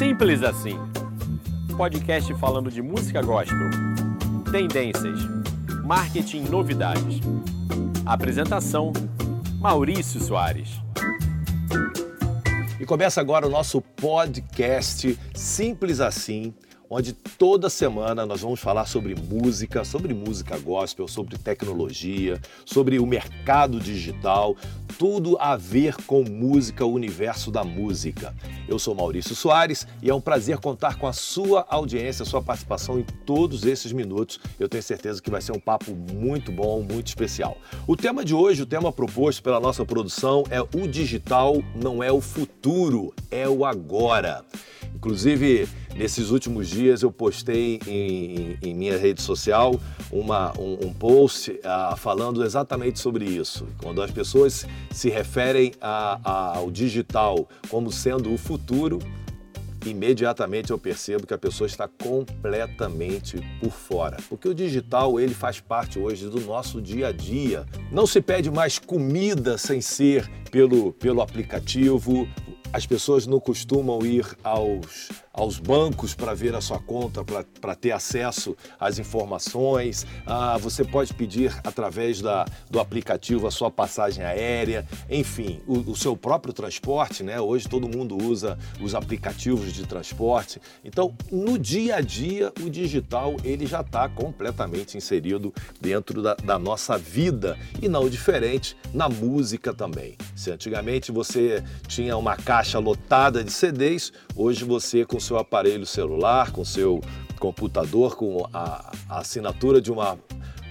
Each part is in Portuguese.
Simples assim. Podcast falando de música gospel, tendências, marketing novidades. Apresentação: Maurício Soares. E começa agora o nosso podcast Simples Assim onde toda semana nós vamos falar sobre música, sobre música gospel, sobre tecnologia, sobre o mercado digital, tudo a ver com música, o universo da música. Eu sou Maurício Soares e é um prazer contar com a sua audiência, a sua participação em todos esses minutos. Eu tenho certeza que vai ser um papo muito bom, muito especial. O tema de hoje, o tema proposto pela nossa produção é o digital não é o futuro, é o agora. Inclusive, nesses últimos dias eu postei em, em minha rede social uma, um, um post uh, falando exatamente sobre isso. Quando as pessoas se referem a, a, ao digital como sendo o futuro, imediatamente eu percebo que a pessoa está completamente por fora. Porque o digital, ele faz parte hoje do nosso dia a dia. Não se pede mais comida sem ser pelo, pelo aplicativo, as pessoas não costumam ir aos aos bancos para ver a sua conta, para ter acesso às informações. Ah, você pode pedir através da, do aplicativo a sua passagem aérea, enfim, o, o, seu próprio transporte, né? Hoje todo mundo usa os aplicativos de transporte. Então, no dia a dia, o digital ele já está completamente inserido dentro da, da nossa vida e não diferente na música também. Se antigamente você tinha uma caixa lotada de CDs, hoje você com seu aparelho celular, com seu computador, com a, a assinatura de uma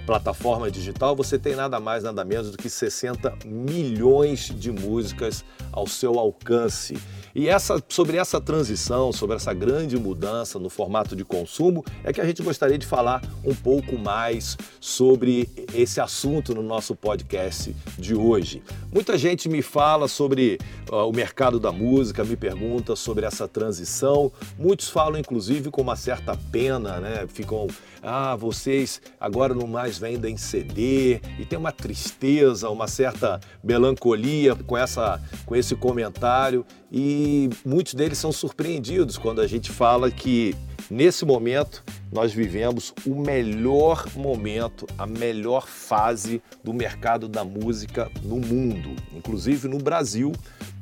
plataforma digital, você tem nada mais, nada menos do que 60 milhões de músicas ao seu alcance. E essa, sobre essa transição, sobre essa grande mudança no formato de consumo, é que a gente gostaria de falar um pouco mais sobre esse assunto no nosso podcast de hoje. Muita gente me fala sobre uh, o mercado da música, me pergunta sobre essa transição. Muitos falam, inclusive, com uma certa pena, né? Ficam, ah, vocês agora não mais vendem CD, e tem uma tristeza, uma certa melancolia com, essa, com esse comentário e muitos deles são surpreendidos quando a gente fala que nesse momento nós vivemos o melhor momento, a melhor fase do mercado da música no mundo, inclusive no Brasil.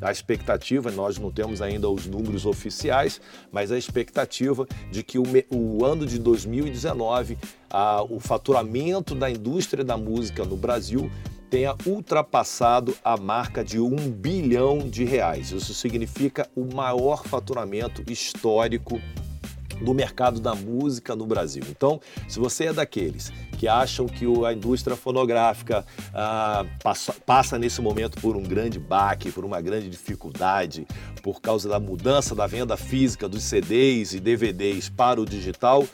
A expectativa, nós não temos ainda os números oficiais, mas a expectativa de que o, o ano de 2019, a, o faturamento da indústria da música no Brasil tenha ultrapassado a marca de um bilhão de reais. Isso significa o maior faturamento histórico do mercado da música no Brasil. Então, se você é daqueles que acham que a indústria fonográfica ah, passa, passa nesse momento por um grande baque, por uma grande dificuldade, por causa da mudança da venda física dos CDs e DVDs para o digital,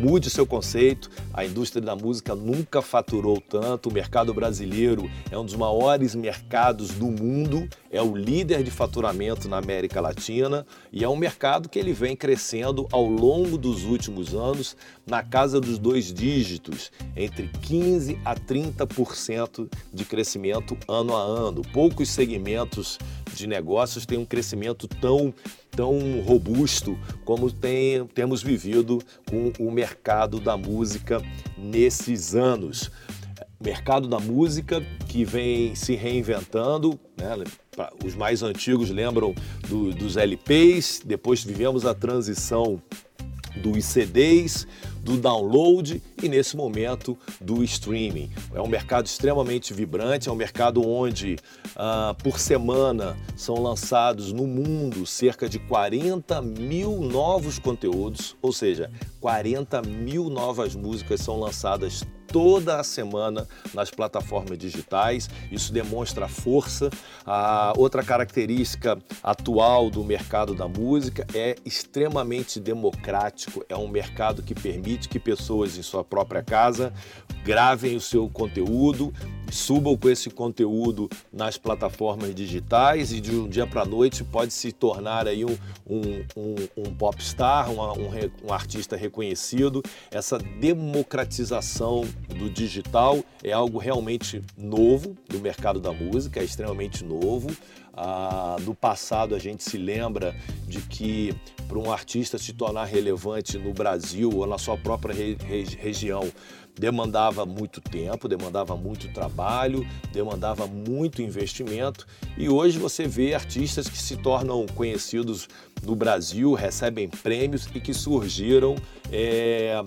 Mude seu conceito. A indústria da música nunca faturou tanto. O mercado brasileiro é um dos maiores mercados do mundo, é o líder de faturamento na América Latina e é um mercado que ele vem crescendo ao longo dos últimos anos na casa dos dois dígitos, entre 15 a 30% de crescimento ano a ano. Poucos segmentos de negócios têm um crescimento tão tão robusto como tem, temos vivido com o mercado da música nesses anos. Mercado da música que vem se reinventando, né? os mais antigos lembram do, dos LPs, depois vivemos a transição dos CDs, do download e nesse momento do streaming. É um mercado extremamente vibrante, é um mercado onde ah, por semana são lançados no mundo cerca de 40 mil novos conteúdos, ou seja, 40 mil novas músicas são lançadas toda a semana nas plataformas digitais. Isso demonstra a força. A outra característica atual do mercado da música é extremamente democrático. É um mercado que permite que pessoas em sua própria casa gravem o seu conteúdo, subam com esse conteúdo nas plataformas digitais e de um dia para noite pode se tornar aí um, um, um, um popstar, um, um, artista reconhecido. Essa democratização do digital é algo realmente novo do mercado da música, é extremamente novo. Ah, do passado a gente se lembra de que para um artista se tornar relevante no Brasil ou na sua própria re região demandava muito tempo, demandava muito trabalho, demandava muito investimento e hoje você vê artistas que se tornam conhecidos no Brasil, recebem prêmios e que surgiram é,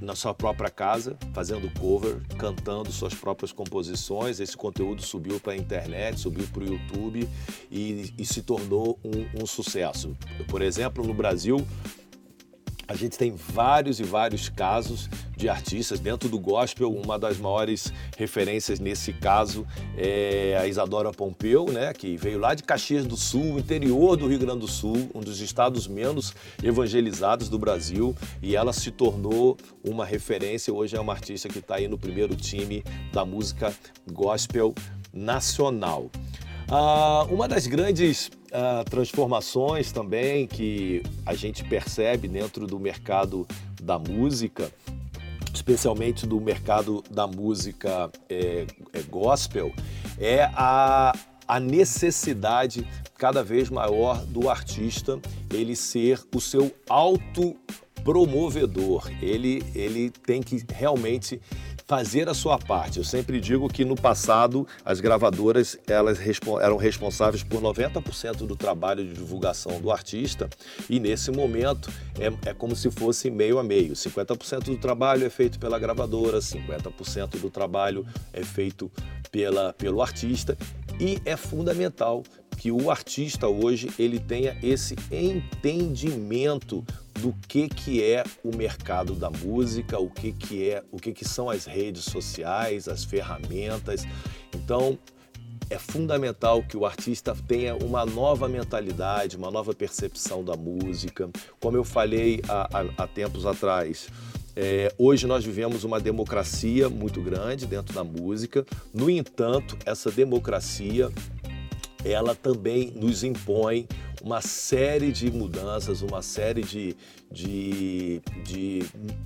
na sua própria casa, fazendo cover, cantando suas próprias composições. Esse conteúdo subiu para a internet, subiu para o YouTube e, e, se tornou um, um sucesso. Por exemplo, no Brasil, a gente tem vários e vários casos de artistas dentro do gospel. Uma das maiores referências nesse caso é a Isadora Pompeu, né, que veio lá de Caxias do Sul, interior do Rio Grande do Sul, um dos estados menos evangelizados do Brasil, e ela se tornou uma referência. Hoje é uma artista que está aí no primeiro time da música gospel nacional. Ah, uma das grandes ah, transformações também que a gente percebe dentro do mercado da música, especialmente do mercado da música é, é gospel, é a, a necessidade cada vez maior do artista ele ser o seu auto promovedor. Ele, ele tem que realmente fazer a sua parte. Eu sempre digo que no passado as gravadoras elas eram responsáveis por 90% do trabalho de divulgação do artista e nesse momento é, é como se fosse meio a meio. 50% do trabalho é feito pela gravadora, 50% do trabalho é feito pela, pelo artista e é fundamental que o artista hoje ele tenha esse entendimento do que, que é o mercado da música, o que, que é, o que, que são as redes sociais, as ferramentas. Então, é fundamental que o artista tenha uma nova mentalidade, uma nova percepção da música. Como eu falei há, há, há tempos atrás, é, hoje nós vivemos uma democracia muito grande dentro da música. No entanto, essa democracia ela também nos impõe uma série de mudanças, uma série de, de, de,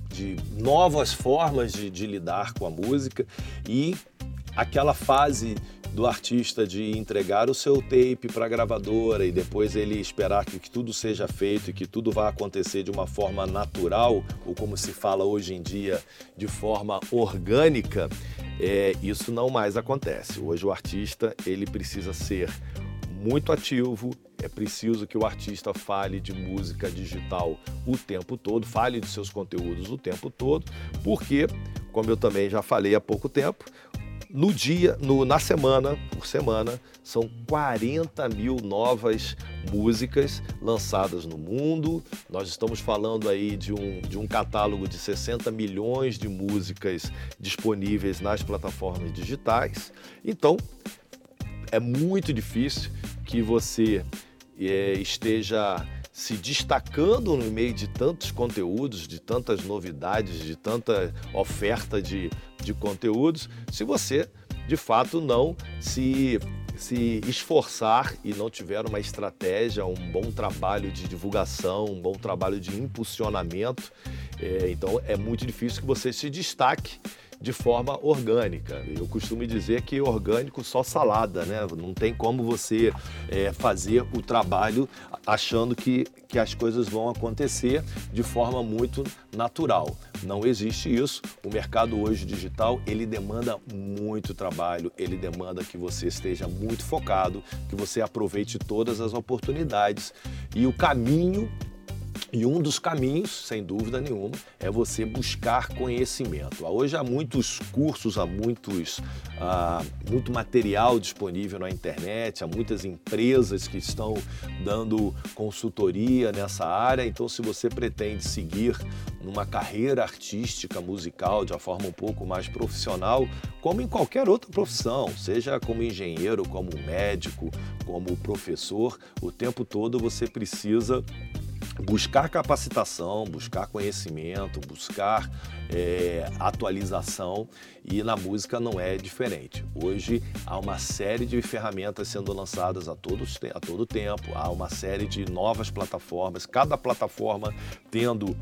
de novas formas de, de lidar com a música. E aquela fase do artista de entregar o seu tape para a gravadora e depois ele esperar que, que, tudo seja feito e que tudo vá acontecer de uma forma natural, ou como se fala hoje em dia, de forma orgânica, é, isso não mais acontece. Hoje o artista ele precisa ser muito ativo, é preciso que o artista fale de música digital o tempo todo, fale de seus conteúdos o tempo todo, porque, como eu também já falei há pouco tempo, no dia, no, na semana, por semana, são 40 mil novas músicas lançadas no mundo. Nós estamos falando aí de um, de um catálogo de 60 milhões de músicas disponíveis nas plataformas digitais. Então, é muito difícil que você é, esteja se destacando no meio de tantos conteúdos, de tantas novidades, de tanta oferta de, de conteúdos, se você de fato não se se esforçar e não tiver uma estratégia, um bom trabalho de divulgação, um bom trabalho de impulsionamento, é, então é muito difícil que você se destaque de forma orgânica. Eu costumo dizer que orgânico só salada, né? Não tem como você é, fazer o trabalho achando que, que as coisas vão acontecer de forma muito natural. Não existe isso. O mercado hoje digital, ele demanda muito trabalho, ele demanda que você esteja muito focado, que você aproveite todas as oportunidades. E o caminho e um dos caminhos, sem dúvida nenhuma, é você buscar conhecimento. Hoje há muitos cursos, há muitos, ah, muito material disponível na internet, há muitas empresas que estão dando consultoria nessa área. Então, se você pretende seguir numa carreira artística, musical, de uma forma um pouco mais profissional, como em qualquer outra profissão, seja como engenheiro, como médico, como professor, o tempo todo você precisa buscar capacitação, buscar conhecimento, buscar é, atualização e na música não é diferente. Hoje há uma série de ferramentas sendo lançadas a todo, a todo tempo, há uma série de novas plataformas, cada plataforma tendo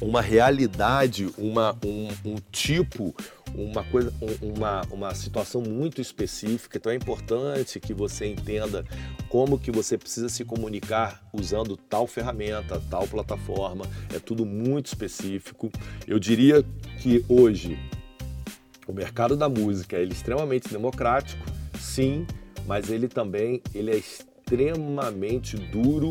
uma realidade, uma, um, um tipo, uma coisa, uma, uma situação muito específica. Então é importante que você entenda como que você precisa se comunicar usando tal ferramenta, tal plataforma. É tudo muito específico. Eu diria que hoje o mercado da música é extremamente democrático, sim, mas ele também ele é extremamente duro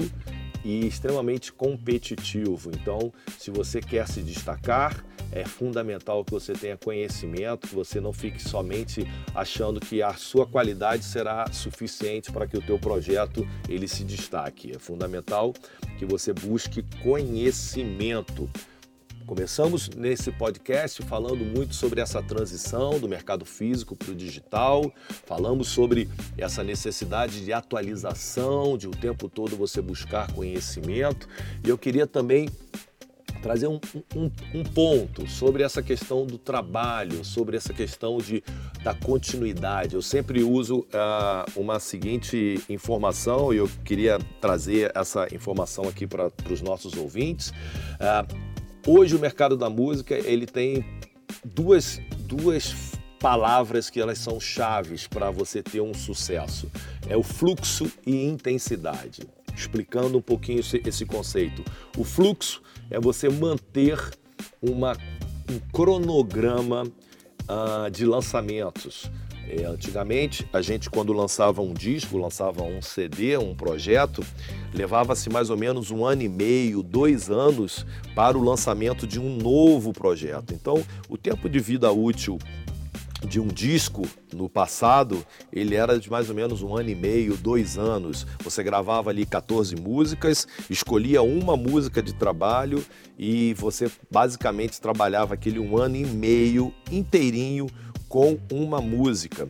e extremamente competitivo. Então, se você quer se destacar, é fundamental que você tenha conhecimento, que você não fique somente achando que a sua qualidade será suficiente para que o teu projeto ele se destaque. É fundamental que você busque conhecimento. Começamos nesse podcast falando muito sobre essa transição do mercado físico para o digital, falamos sobre essa necessidade de atualização, de o tempo todo você buscar conhecimento, e eu queria também trazer um, um, um, ponto sobre essa questão do trabalho, sobre essa questão de, da continuidade. Eu sempre uso uh, uma seguinte informação e eu queria trazer essa informação aqui para os nossos ouvintes. Uh, Hoje o mercado da música ele tem duas, duas palavras que elas são chaves para você ter um sucesso. É o fluxo e intensidade. Explicando um pouquinho esse, esse conceito. O fluxo é você manter uma, um cronograma uh, de lançamentos. É, antigamente, a gente quando lançava um disco, lançava um CD, um projeto, levava-se mais ou menos um ano e meio, dois anos para o lançamento de um novo projeto. Então, o tempo de vida útil de um disco no passado, ele era de mais ou menos um ano e meio, dois anos. Você gravava ali 14 músicas, escolhia uma música de trabalho e você basicamente trabalhava aquele um ano e meio inteirinho com uma música.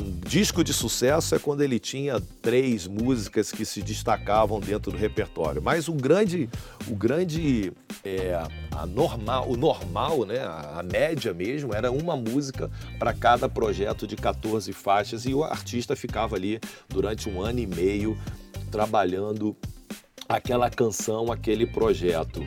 Um disco de sucesso é quando ele tinha três músicas que se destacavam dentro do repertório. Mas o grande, o grande, é, a normal, o normal, né, a média mesmo, era uma música para cada projeto de 14 faixas e o artista ficava ali durante um ano e meio trabalhando aquela canção, aquele projeto.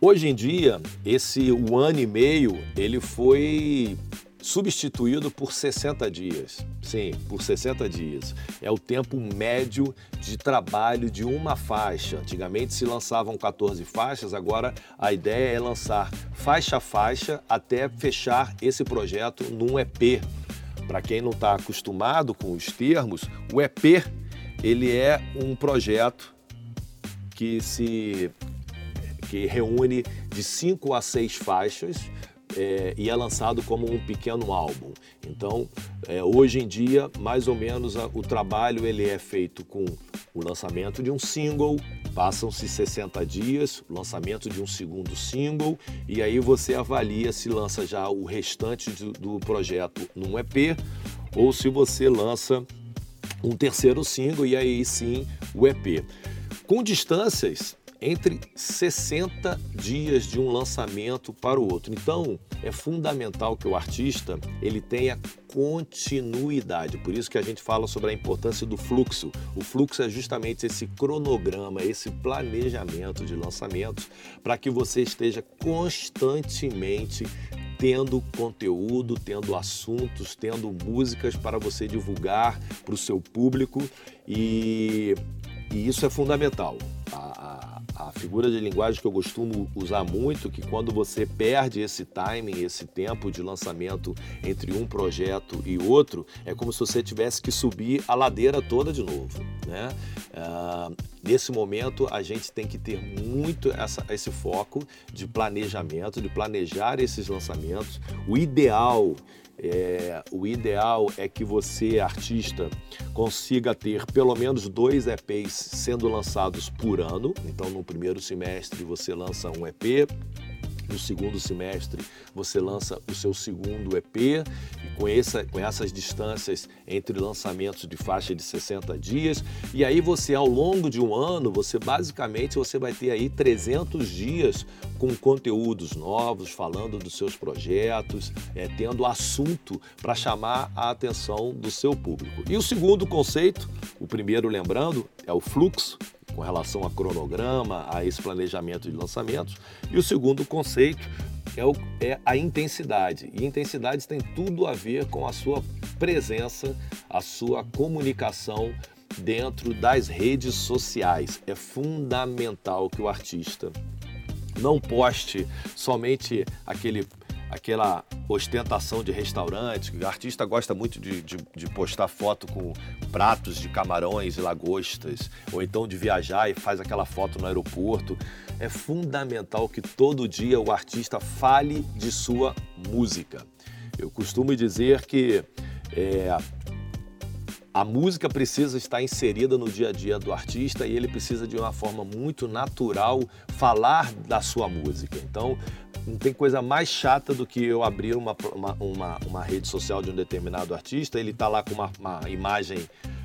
Hoje em dia, esse um ano e meio, ele foi substituído por 60 dias. Sim, por 60 dias. É o tempo médio de trabalho de uma faixa. Antigamente se lançavam 14 faixas, agora a ideia é lançar faixa a faixa até fechar esse projeto num EP. Para quem não está acostumado com os termos, o EP ele é um projeto que se que reúne de cinco a seis faixas é, e é lançado como um pequeno álbum. Então, é, hoje em dia, mais ou menos a, o trabalho ele é feito com o lançamento de um single, passam-se 60 dias, lançamento de um segundo single e aí você avalia se lança já o restante do, do projeto num EP ou se você lança um terceiro single e aí sim o EP. Com distâncias entre 60 dias de um lançamento para o outro. Então, é fundamental que o artista ele tenha continuidade. Por isso que a gente fala sobre a importância do fluxo. O fluxo é justamente esse cronograma, esse planejamento de lançamentos para que você esteja constantemente tendo conteúdo, tendo assuntos, tendo músicas para você divulgar para o seu público e, e isso é fundamental. A, a, a figura de linguagem que eu costumo usar muito, que quando você perde esse timing, esse tempo de lançamento entre um projeto e outro, é como se você tivesse que subir a ladeira toda de novo. Né? Uh, nesse momento, a gente tem que ter muito essa, esse foco de planejamento, de planejar esses lançamentos. O ideal é, o ideal é que você, artista, consiga ter pelo menos dois EPs sendo lançados por ano. Então, no primeiro semestre você lança um EP, no segundo semestre você lança o seu segundo EP e com, essa, com essas distâncias entre lançamentos de faixa de 60 dias. E aí você, ao longo de um ano, você basicamente você vai ter aí 300 dias com conteúdos novos, falando dos seus projetos, é, tendo assunto para chamar a atenção do seu público. E o segundo conceito, o primeiro lembrando, é o fluxo, com relação a cronograma, a esse planejamento de lançamentos. E o segundo conceito é, o, é a intensidade. E intensidade tem tudo a ver com a sua presença, a sua comunicação dentro das redes sociais. É fundamental que o artista não poste somente aquele aquela ostentação de restaurante. O artista gosta muito de, de, de, postar foto com pratos de camarões e lagostas, ou então de viajar e faz aquela foto no aeroporto. É fundamental que todo dia o artista fale de sua música. Eu costumo dizer que é, a música precisa estar inserida no dia a dia do artista e ele precisa de uma forma muito natural falar da sua música. Então, não tem coisa mais chata do que eu abrir uma, uma, uma, uma rede social de um determinado artista, ele está lá com uma, uma imagem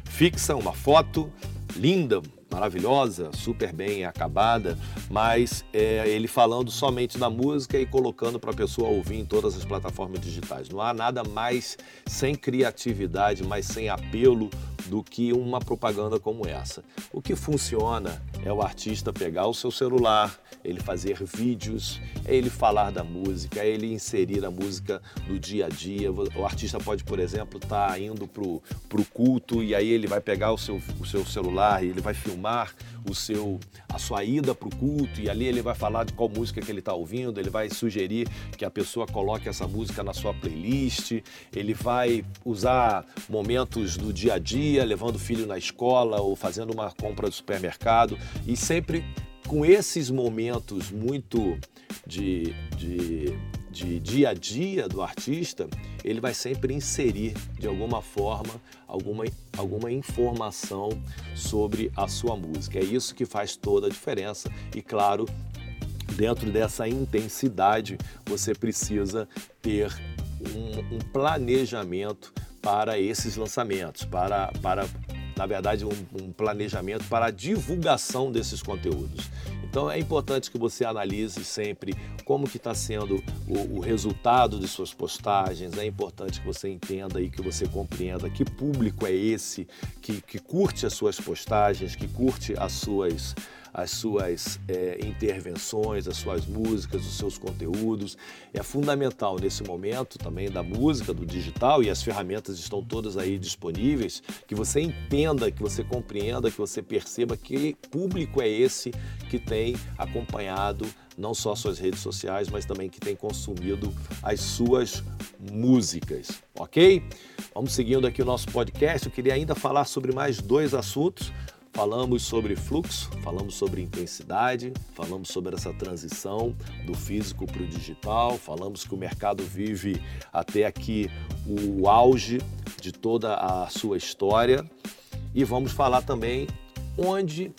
fixa, uma foto linda, maravilhosa, super bem acabada, mas é, ele falando somente da música e colocando para a pessoa ouvir em todas as plataformas digitais. Não há nada mais sem criatividade, mais sem apelo do que uma propaganda como essa. O que funciona é o artista pegar o seu celular, ele fazer vídeos, é ele falar da música, é ele inserir a música no dia a dia. O artista pode, por exemplo, estar tá indo para o culto e aí ele vai pegar o seu, o seu celular e ele vai filmar o seu, sua ida para o culto e ali ele vai falar de qual música que ele está ouvindo, ele vai sugerir que a pessoa coloque essa música na sua playlist, ele vai usar momentos do dia a dia, levando o filho na escola ou fazendo uma compra do supermercado e sempre com esses momentos muito de, de, de dia a dia do artista, ele vai sempre inserir de alguma forma alguma, alguma informação sobre a sua música. É isso que faz toda a diferença e, claro, dentro dessa intensidade, você precisa ter um, um planejamento para esses lançamentos, para, para na verdade, um, um planejamento para a divulgação desses conteúdos. Então é importante que você analise sempre como que está sendo o, o, resultado de suas postagens, é importante que você entenda e que você compreenda que público é esse que, que curte as suas postagens, que curte as suas as suas é, intervenções, as suas músicas, os seus conteúdos. É fundamental nesse momento também da música, do digital, e as ferramentas estão todas aí disponíveis, que você entenda, que você compreenda, que você perceba que público é esse que tem acompanhado não só suas redes sociais, mas também que tem consumido as suas músicas, ok? Vamos seguindo aqui o nosso podcast. Eu queria ainda falar sobre mais dois assuntos. Falamos sobre fluxo, falamos sobre intensidade, falamos sobre essa transição do físico para o digital, falamos que o mercado vive até aqui o auge de toda a sua história. E vamos falar também onde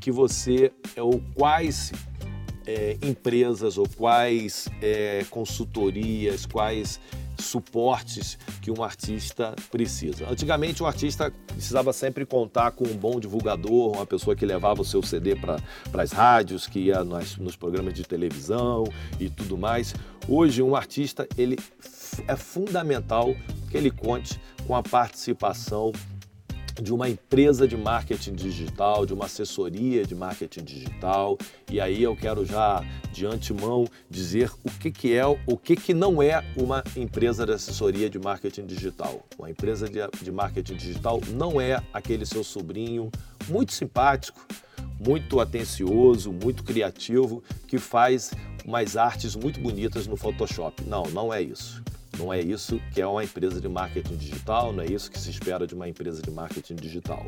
que você ou quais é, empresas ou quais é, consultorias, quais suportes que um artista precisa. Antigamente o artista precisava sempre contar com um bom divulgador, uma pessoa que levava o seu CD para as rádios, que ia nas, nos programas de televisão e tudo mais. Hoje um artista ele é fundamental que ele conte com a participação de uma empresa de marketing digital, de uma assessoria de marketing digital. E aí eu quero já de antemão dizer o que, que é, o que, que não é uma empresa de assessoria de marketing digital. Uma empresa de, de marketing digital não é aquele seu sobrinho muito simpático, muito atencioso, muito criativo, que faz umas artes muito bonitas no Photoshop. Não, não é isso. Não é isso que é uma empresa de marketing digital, não é isso que se espera de uma empresa de marketing digital.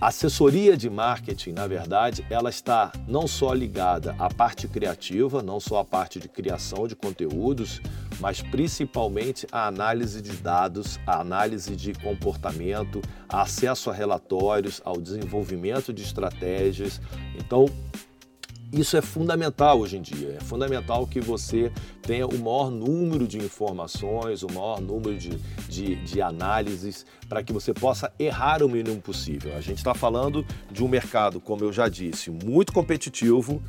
A assessoria de marketing, na verdade, ela está não só ligada à parte criativa, não só à parte de criação de conteúdos, mas principalmente à análise de dados, à análise de comportamento, acesso a relatórios, ao desenvolvimento de estratégias. Então, Isso é fundamental hoje em dia. É fundamental que você tenha o maior número de informações, o maior número de, de, de análises, para que você possa errar o mínimo possível. A gente está falando de um mercado, como eu já disse, muito competitivo,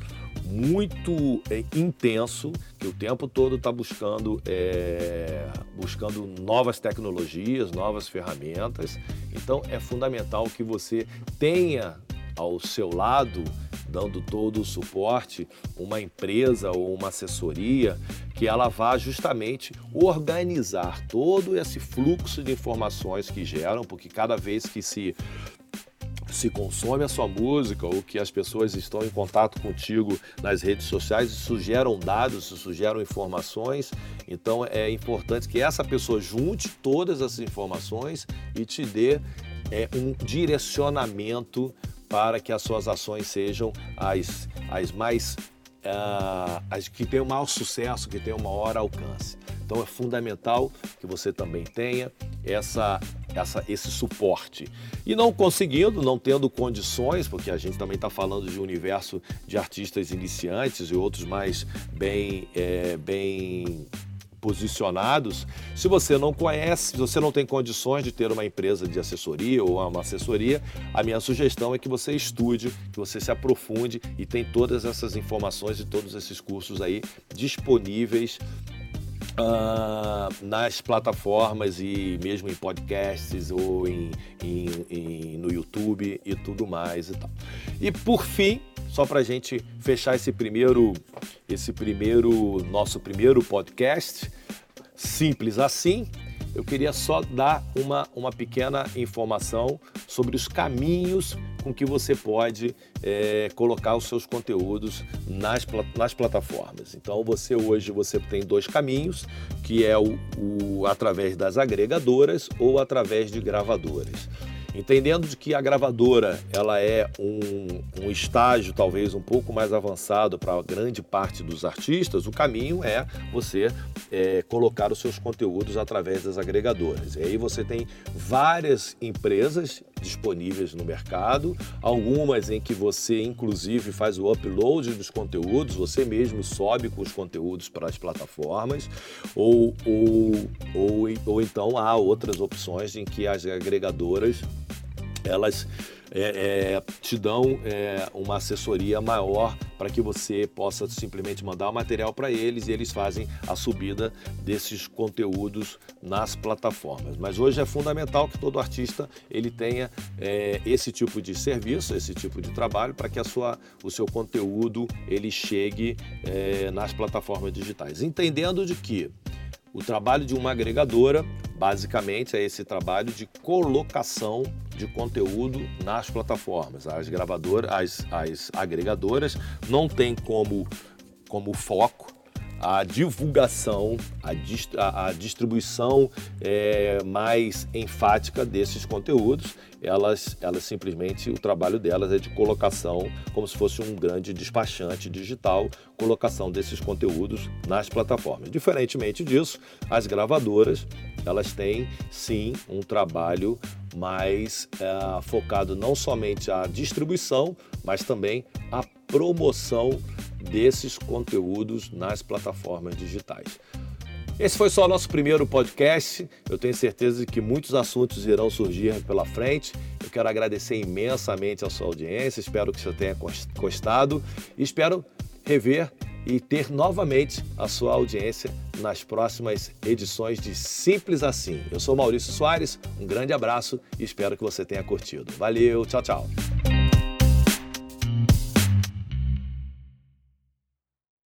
muito é, intenso, que o tempo todo está buscando, é, buscando novas tecnologias, novas ferramentas. Então é fundamental que você tenha ao seu lado dando todo o suporte, uma empresa ou uma assessoria que ela vá justamente organizar todo esse fluxo de informações que geram, porque cada vez que se se consome a sua música ou que as pessoas estão em contato contigo nas redes sociais, isso dados, isso geram informações. Então é importante que essa pessoa junte todas essas informações e te dê é, um direcionamento para que as suas ações sejam as, as mais uh, as que tenham maior sucesso, que tenham maior alcance. Então é fundamental que você também tenha essa, essa, esse suporte. E não conseguindo, não tendo condições, porque a gente também está falando de um universo de artistas iniciantes e outros mais bem, é, bem posicionados. Se você não conhece, se você não tem condições de ter uma empresa de assessoria ou uma assessoria, a minha sugestão é que você estude, que você se aprofunde e tem todas essas informações e todos esses cursos aí disponíveis Uh, nas plataformas e mesmo em podcasts ou em, em, em, no YouTube e tudo mais e tal. E por fim, só para a gente fechar esse primeiro, esse primeiro, nosso primeiro podcast, simples assim, eu queria só dar uma, uma pequena informação sobre os caminhos com que você pode é, colocar os seus conteúdos nas, nas plataformas. Então você hoje você tem dois caminhos, que é o, o através das agregadoras ou através de gravadoras. Entendendo de que a gravadora ela é um, um estágio talvez um pouco mais avançado para grande parte dos artistas, o caminho é você é, colocar os seus conteúdos através das agregadoras. E aí você tem várias empresas disponíveis no mercado, algumas em que você inclusive faz o upload dos conteúdos, você mesmo sobe com os conteúdos para as plataformas, ou, ou, ou, ou então há outras opções em que as agregadoras elas é, é, te dão é, uma assessoria maior para que você possa simplesmente mandar o material para eles e eles fazem a subida desses conteúdos nas plataformas. Mas hoje é fundamental que todo artista ele tenha é, esse tipo de serviço, esse tipo de trabalho para que a sua, o seu conteúdo ele chegue é, nas plataformas digitais, entendendo de que o trabalho de uma agregadora, basicamente, é esse trabalho de colocação de conteúdo nas plataformas. As gravadoras, as, as agregadoras não têm como, como foco a divulgação, a, dist a, distribuição é, mais enfática desses conteúdos, elas, elas simplesmente, o trabalho delas é de colocação, como se fosse um grande despachante digital, colocação desses conteúdos nas plataformas. Diferentemente disso, as gravadoras, elas têm sim um trabalho mais é, focado não somente à distribuição, mas também à promoção desses conteúdos nas plataformas digitais. Esse foi só o nosso primeiro podcast. Eu tenho certeza que muitos assuntos irão surgir pela frente. Eu quero agradecer imensamente a sua audiência, espero que você tenha gostado e espero rever e ter novamente a sua audiência nas próximas edições de Simples Assim. Eu sou Maurício Soares, um grande abraço e espero que você tenha curtido. Valeu, tchau, tchau.